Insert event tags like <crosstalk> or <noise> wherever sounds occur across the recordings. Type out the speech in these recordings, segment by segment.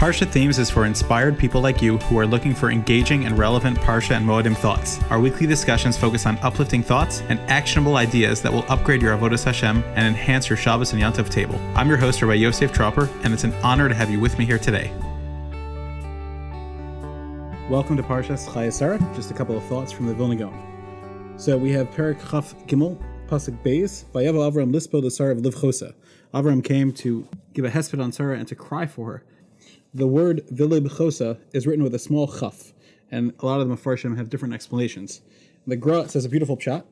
Parsha Themes is for inspired people like you who are looking for engaging and relevant Parsha and Moedim thoughts. Our weekly discussions focus on uplifting thoughts and actionable ideas that will upgrade your Avodas Hashem and enhance your Shabbos and Yontif table. I'm your host, Rabbi Yosef Tropper, and it's an honor to have you with me here today. Welcome to Parshas Chayei Sarah. Just a couple of thoughts from the Vilna Gaon. So we have Perik Chaf Gimel, Pasuk Beis, Vayav Avram Lispo the Sar of Livchosa. Avram came to give a hesped on Sarah and to cry for her the word vilib chosa is written with a small chaf, and a lot of the mafarshim have different explanations. The Gra says a beautiful pshat.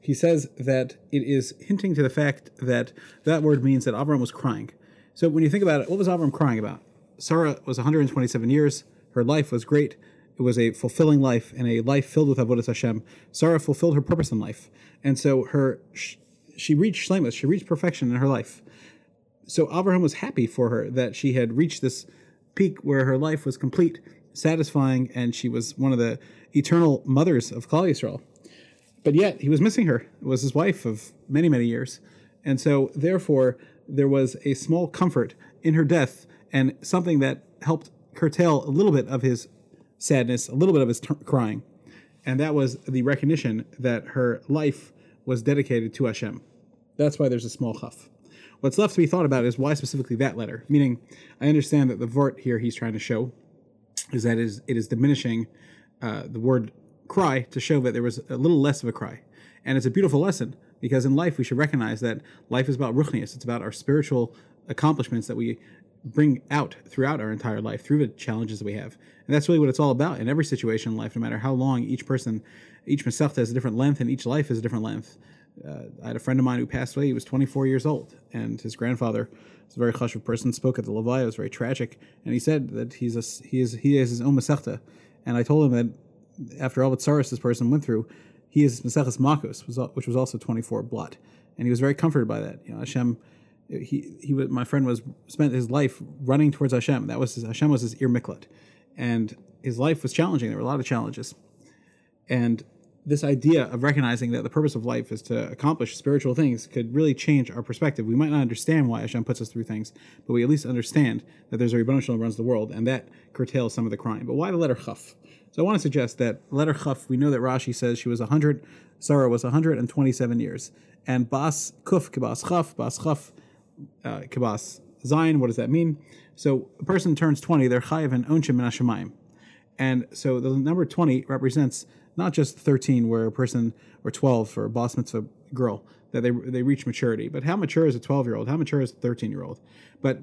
He says that it is hinting to the fact that that word means that Avram was crying. So when you think about it, what was Avram crying about? Sarah was 127 years. Her life was great. It was a fulfilling life and a life filled with avodas Hashem. Sarah fulfilled her purpose in life, and so her she reached shlemus. She reached perfection in her life. So Abraham was happy for her that she had reached this peak where her life was complete, satisfying, and she was one of the eternal mothers of Yisrael. But yet, he was missing her. It was his wife of many, many years. And so, therefore, there was a small comfort in her death and something that helped curtail a little bit of his sadness, a little bit of his t- crying. And that was the recognition that her life was dedicated to Hashem. That's why there's a small chaf. What's left to be thought about is why specifically that letter. Meaning, I understand that the vort here he's trying to show is that it is, it is diminishing uh, the word cry to show that there was a little less of a cry. And it's a beautiful lesson because in life we should recognize that life is about ruchnius. It's about our spiritual accomplishments that we bring out throughout our entire life through the challenges that we have. And that's really what it's all about in every situation in life, no matter how long each person, each Masechta has a different length and each life is a different length uh, I had a friend of mine who passed away. He was 24 years old, and his grandfather was a very chashuv person. Spoke at the Levaya. It was very tragic, and he said that he's a, he is he is his own masechta. And I told him that after all the tsaris this person went through, he is Maseches Makos, which was also 24 blot, and he was very comforted by that. You know, Hashem. He he my friend was spent his life running towards Hashem. That was his, Hashem was his ir miklat, and his life was challenging. There were a lot of challenges, and this idea of recognizing that the purpose of life is to accomplish spiritual things could really change our perspective. We might not understand why Hashem puts us through things, but we at least understand that there's a Rebbeinu who runs the world, and that curtails some of the crime. But why the letter Chaf? So I want to suggest that letter Chaf, we know that Rashi says she was 100, Sarah was 127 years. And Bas Kuf Kibas Chaf, Bas Chaf uh, Kibas Zion, what does that mean? So a person turns 20, they're Chayiv and Onchim Menashemayim. And so the number 20 represents not just 13 where a person or 12 for a boss mitzvah girl that they they reach maturity but how mature is a 12 year old how mature is a 13 year old but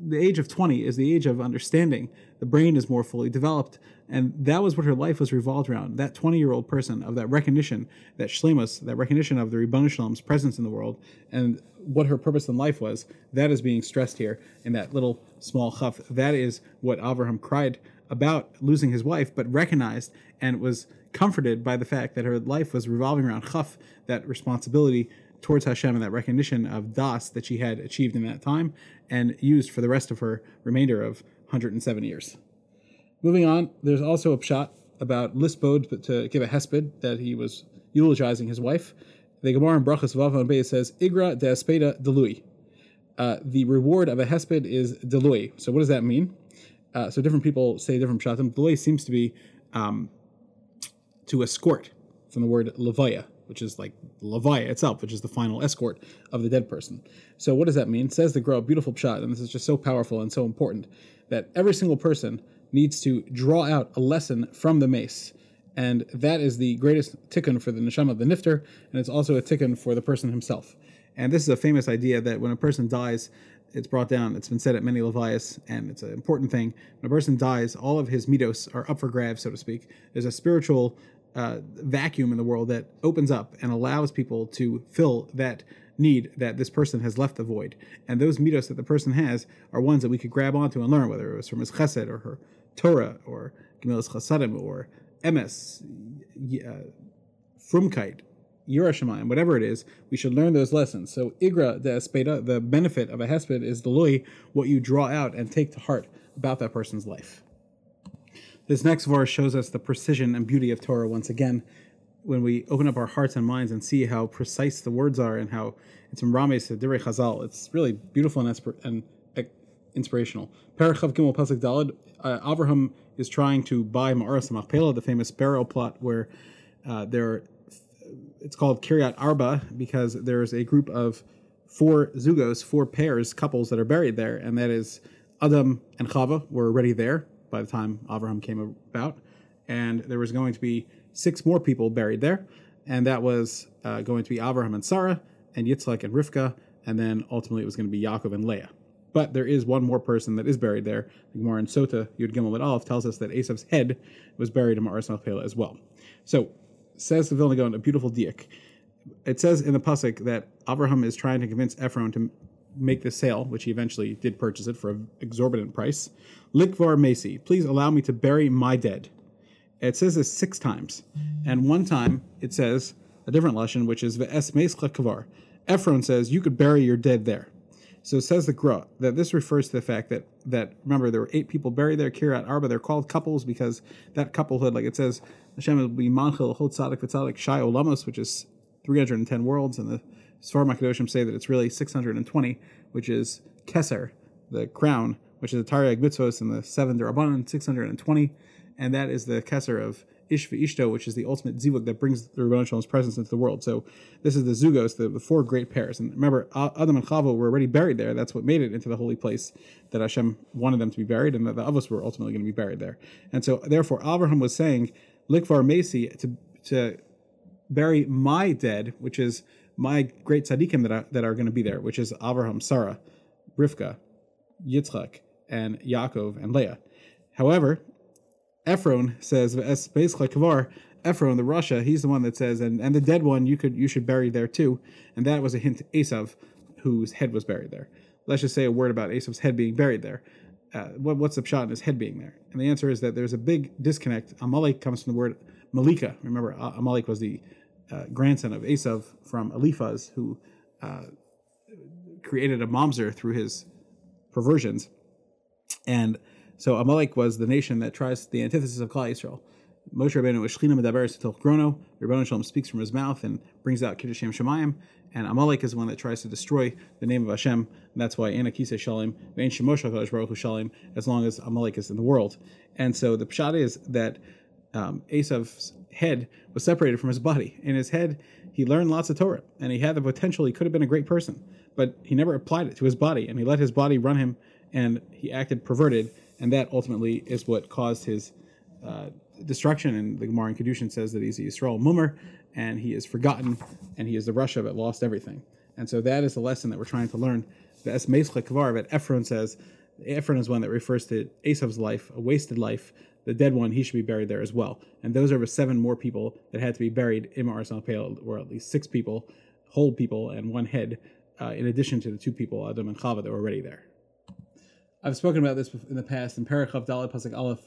the age of 20 is the age of understanding. The brain is more fully developed and that was what her life was revolved around. That 20 year old person of that recognition that shlemus that recognition of the Ribbon Shalom's presence in the world and what her purpose in life was that is being stressed here in that little small chaf. That is what Avraham cried about losing his wife but recognized and was comforted by the fact that her life was revolving around chaf, that responsibility towards Hashem and that recognition of das that she had achieved in that time and used for the rest of her remainder of 107 years. Moving on, there's also a pshat about Lisbod to give a hesped that he was eulogizing his wife. The Gemara in Brachas Vav and Beis says, Igra de espeda delui. Uh, the reward of a hesped is delui. So what does that mean? Uh, so different people say different pshatim. Delui seems to be um, to escort from the word levaya, which is like levaya itself, which is the final escort of the dead person. So what does that mean? Says the Gra beautiful shot, and this is just so powerful and so important that every single person needs to draw out a lesson from the mace. And that is the greatest tikkun for the neshama of the nifter, and it's also a tikkun for the person himself. And this is a famous idea that when a person dies, it's brought down. It's been said at many levias, and it's an important thing. When a person dies, all of his mitos are up for grabs, so to speak. There's a spiritual uh, vacuum in the world that opens up and allows people to fill that need that this person has left the void. And those mitos that the person has are ones that we could grab onto and learn, whether it was from his chesed or her Torah or Gemilas Chasadim or emes, uh, frumkeit, Yerushalayim, whatever it is, we should learn those lessons. So Igra de Espeda, the benefit of a hesped is the loy, what you draw out and take to heart about that person's life. This next verse shows us the precision and beauty of Torah once again. When we open up our hearts and minds and see how precise the words are and how it's in Rames Direi Chazal, it's really beautiful and, and inspirational. Parachav Gimel Pasuk Dalad. Uh, Avraham is trying to buy Ma'aras Machpelah, the famous burial plot where uh, there. It's called Kiryat Arba because there's a group of four zugos, four pairs, couples that are buried there, and that is Adam and Chava were already there by the time Avraham came about, and there was going to be six more people buried there, and that was uh, going to be Avraham and Sarah, and Yitzhak and Rivka, and then ultimately it was going to be Yaakov and Leah. But there is one more person that is buried there. The Gemara in Sota, Yud Gimel Aleph tells us that Esav's head was buried in Ma'aras Machpelah as well. So, says the Vilna Gaon, a beautiful diak. It says in the pasuk that Abraham is trying to convince Ephron to make the sale, which he eventually did purchase it for an exorbitant price. Likvar Macy, please allow me to bury my dead. It says this six times, and one time it says a different lesson, which is Ve'es Meischa Kavar. Ephron says you could bury your dead there. So it says the Gra that this refers to the fact that that remember there were eight people buried there, Kiryat Arba. They're called couples because that couplehood, like it says, Hashem will be Manchil Hot Tzadik V'Tzadik Shai Olamos, which is 310 worlds, and the Sfar Makadoshim say that it's really 620, which is Keser, the crown, which is the Taryag Mitzvos and the seven Darabanan, 620, and that is the Kesser of Ish Ishto, which is the ultimate zivug that brings the Rebbeinu Shalom's presence into the world. So this is the Zugos, the, the four great pairs. And remember, Adam and Chava were already buried there. That's what made it into the holy place that Hashem wanted them to be buried, and that the Avos were ultimately going to be buried there. And so, therefore, Abraham was saying, Likvar Mesi, to, to bury my dead, which is my great tzaddikim that are, that are going to be there, which is Abraham, Sarah, Rivka, Yitzchak, and Yaakov, and Leah. However, Ephron says, basically Kavar, Ephron, the Russia, he's the one that says, and, and the dead one you could you should bury there too. And that was a hint to whose head was buried there. Let's just say a word about Esav's head being buried there. Uh, what, what's the shot in his head being there? And the answer is that there's a big disconnect. Amalek comes from the word Malika. Remember, Amalek was the uh, grandson of Esav from Eliphaz, who uh, created a mamzer through his perversions. And so Amalek was the nation that tries the antithesis of Klal Yisrael. Moshe Rabbeinu is Shechina Medaberes Til Grono. Rebbeinu Shalom speaks from his mouth and brings out Kiddush Shem Shemayim. And Amalek is the one that tries to destroy the name of Hashem. And that's why Anakisa Shalim, Vein Shemosh HaKadosh Baruch Shalim, as long as Amalek is in the world. And so the pshat is that um, head was separated from his body. In his head, he learned lots of Torah, and he had the potential. He could have been a great person, but he never applied it to his body, and he let his body run him, and he acted perverted and that ultimately is what caused his uh, destruction. And the Gemara in Kedushin says that he's a Yisrael Mummer, and he is forgotten, and he is the Russia that lost everything. And so that is the lesson that we're trying to learn. The Es Meischa Kavar, but Ephron says, Ephron is one that refers to Esav's life, a wasted life. The dead one, he should be buried there as well. And those are seven more people that had to be buried in Ma'aras Pale, or at least six people, whole people, and one head, uh, in addition to the two people, Adam and Chava, that were already there. I've spoken about this in the past in Parachav Dalit Pasuk Aleph.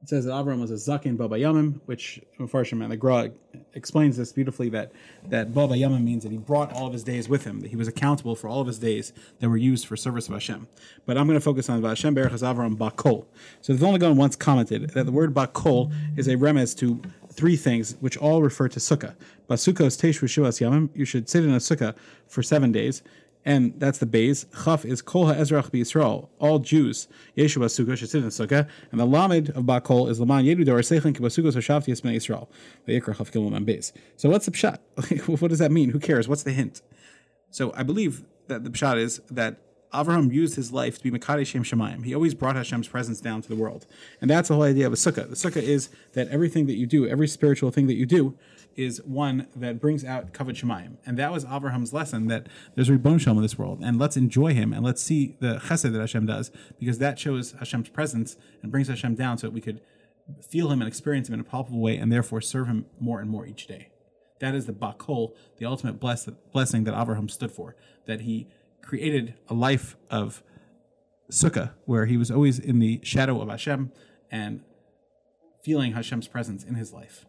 It says that Avram was a Zakin Baba Yamim, which Mepharshim and the Gra explains this beautifully that that Baba Yamim means that he brought all of his days with him, that he was accountable for all of his days that were used for service of Hashem. But I'm going to focus on Hashem Berachas Avram Bakol. So the Vilna Gaon once commented that the word Bakol is a remez to three things, which all refer to Sukkah. Basukos Tesh Shuas Yamim, you should sit in a Sukkah for seven days and that's the base. Chaf is Kol HaEzrach B'Yisrael. All Jews, Yeshu Basukkah, should sit in sukkah. And the Lamed of Bakol is Laman Yedu Dor Seichin Kibasukkos Hashavti Yisbnei Yisrael. Vayikra Chaf Gimel Man base. So what's the pshat? <laughs> what does that mean? Who cares? What's the hint? So I believe that the pshat is that Avraham used his life to be Mekadesh Shem Shemayim. He always brought Hashem's presence down to the world. And that's the whole idea of a sukkah. The sukkah is that everything that you do, every spiritual thing that you do, is one that brings out Kavod Shemayim. And that was Avraham's lesson that there's a Ribbon Shalom in this world. And let's enjoy him and let's see the chesed that Hashem does because that shows Hashem's presence and brings Hashem down so that we could feel him and experience him in a palpable way and therefore serve him more and more each day. That is the bakol, the ultimate bless, blessing that Avraham stood for. That he created a life of sukkah where he was always in the shadow of Hashem and feeling Hashem's presence in his life.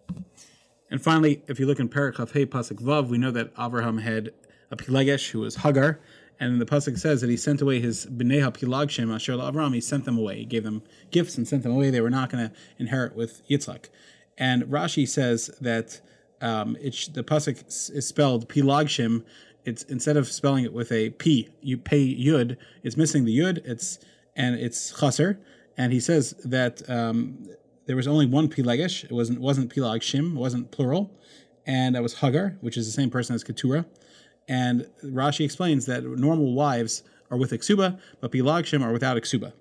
And finally, if you look in Parakhaf Hey Pasuk Vav, we know that Avraham had a Pilegesh who was Hagar, and the pasuk says that he sent away his bnei hapilagshim asher Avram. He sent them away. He gave them gifts and sent them away. They were not going to inherit with Yitzchak. And Rashi says that um, it, the pasuk is spelled pilagshim. It's instead of spelling it with a p, you pay yud. It's missing the yud. It's and it's chaser. And he says that um, there was only one pilegesh. It wasn't wasn't pilag shim. It wasn't plural, and that was Hagar, which is the same person as Keturah. And Rashi explains that normal wives are with Iksuba, but pilag shim are without Iksuba.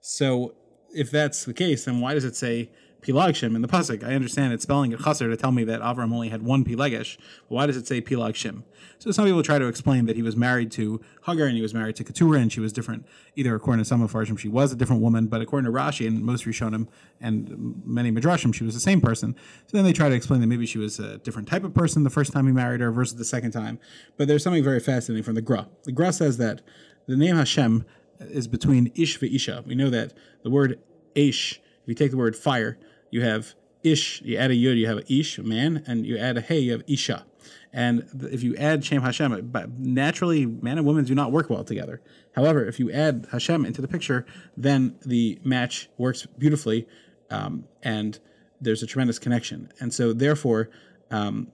So if that's the case, then why does it say Pilagshim in the pasuk. I understand it's spelling it chaser to tell me that Avram only had one Pilegesh. Why does it say Pilagshim? So some people try to explain that he was married to Hagar and he was married to Keturah and she was different. Either according to some of Farshim, she was a different woman, but according to Rashi and most Rishonim and many Midrashim, she was the same person. So then they try to explain that maybe she was a different type of person the first time he married her versus the second time. But there's something very fascinating from the Gra. The Gra says that the name Hashem is between Ish and Isha. We know that the word Ish, if you take the word fire, you have ish, you add a yud, you have ish, man, and you add a hey, you have isha. And if you add Shem Hashem, naturally, man and woman do not work well together. However, if you add Hashem into the picture, then the match works beautifully, um, and there's a tremendous connection. And so, therefore, um,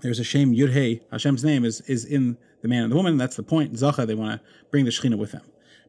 there's a shame Yud Hey, Hashem's name is is in the man and the woman. That's the point. Zacha, they want to bring the Shekhinah with them.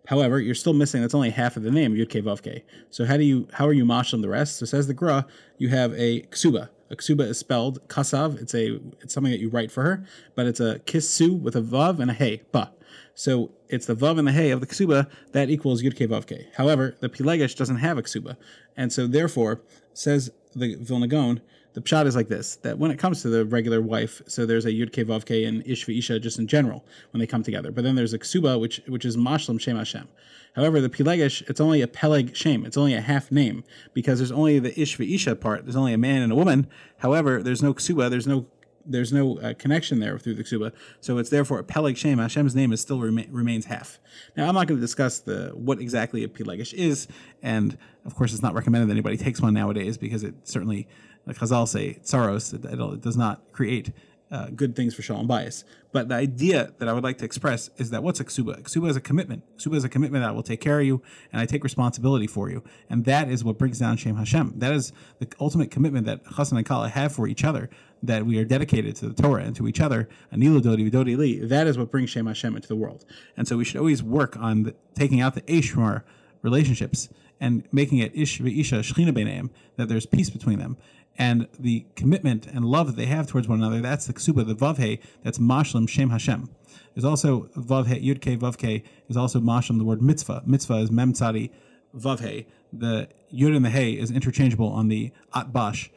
However, you're still missing. That's only half of the name Yud Ke. So how do you how are you mashlim the rest? So says the Gra, you have a ksuba. A ksuba is spelled kasav. It's a it's something that you write for her, but it's a kisu with a vav and a hey ba. So it's the vav and the hey of the ksuba that equals Yud Ke. However, the pilegesh doesn't have a ksuba, and so therefore says the Vilna Gaon the pshat is like this: that when it comes to the regular wife, so there's a yud ke vav and ish isha just in general when they come together. But then there's a ksuba, which which is mashlam shem Hashem. However, the pelegish, it's only a peleg shem. It's only a half name because there's only the ish isha part. There's only a man and a woman. However, there's no ksuba. There's no there's no uh, connection there through the ksuba, so it's therefore a peleg shem. Hashem's name is still rema- remains half. Now, I'm not going to discuss the what exactly a pelegish is, and of course, it's not recommended that anybody takes one nowadays because it certainly like Chazal say, tsaros, it, it does not create uh, good things for shalom bayis. But the idea that I would like to express is that what's a ksuba? Ksuba is a commitment. Ksuba is a commitment that I will take care of you and I take responsibility for you. And that is what brings down Shem Hashem. That is the ultimate commitment that Chassan and Kala have for each other, that we are dedicated to the Torah and to each other. Anilu Dodi Vidodi Li. That is what brings Shem Hashem into the world. And so we should always work on the, taking out the Eish from our relationships and making it Ish Isha Shechina Beneim, that there's peace between them and the commitment and love that they have towards one another. That's the ksuba, the vavhe. That's mashlim shem Hashem. There's also vavhe yudke vavke is also mashlim the word mitzvah. Mitzvah is mem tzadi vavhe. The yud and the hey is interchangeable on the atbash.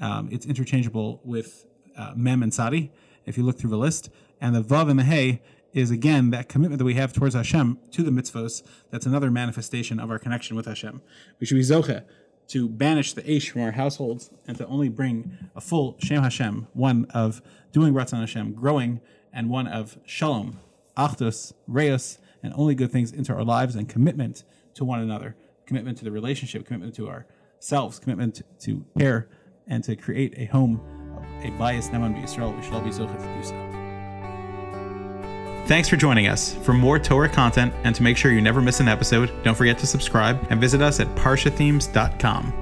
Um, it's interchangeable with uh, mem and tzadi if you look through the list. And the vav and the hey is again that commitment that we have towards Hashem to the mitzvos. That's another manifestation of our connection with Hashem. We should be zoche to banish the Aish from our households and to only bring a full Shem Hashem, one of doing Ratzon Hashem, growing, and one of Shalom, Achdus, Reus, and only good things into our lives and commitment to one another, commitment to the relationship, commitment to ourselves, commitment to care, and to create a home a bias Neman Yisrael. We should all be Zochah to do so. Thanks for joining us. For more Torah content and to make sure you never miss an episode, don't forget to subscribe and visit us at parshathemes.com.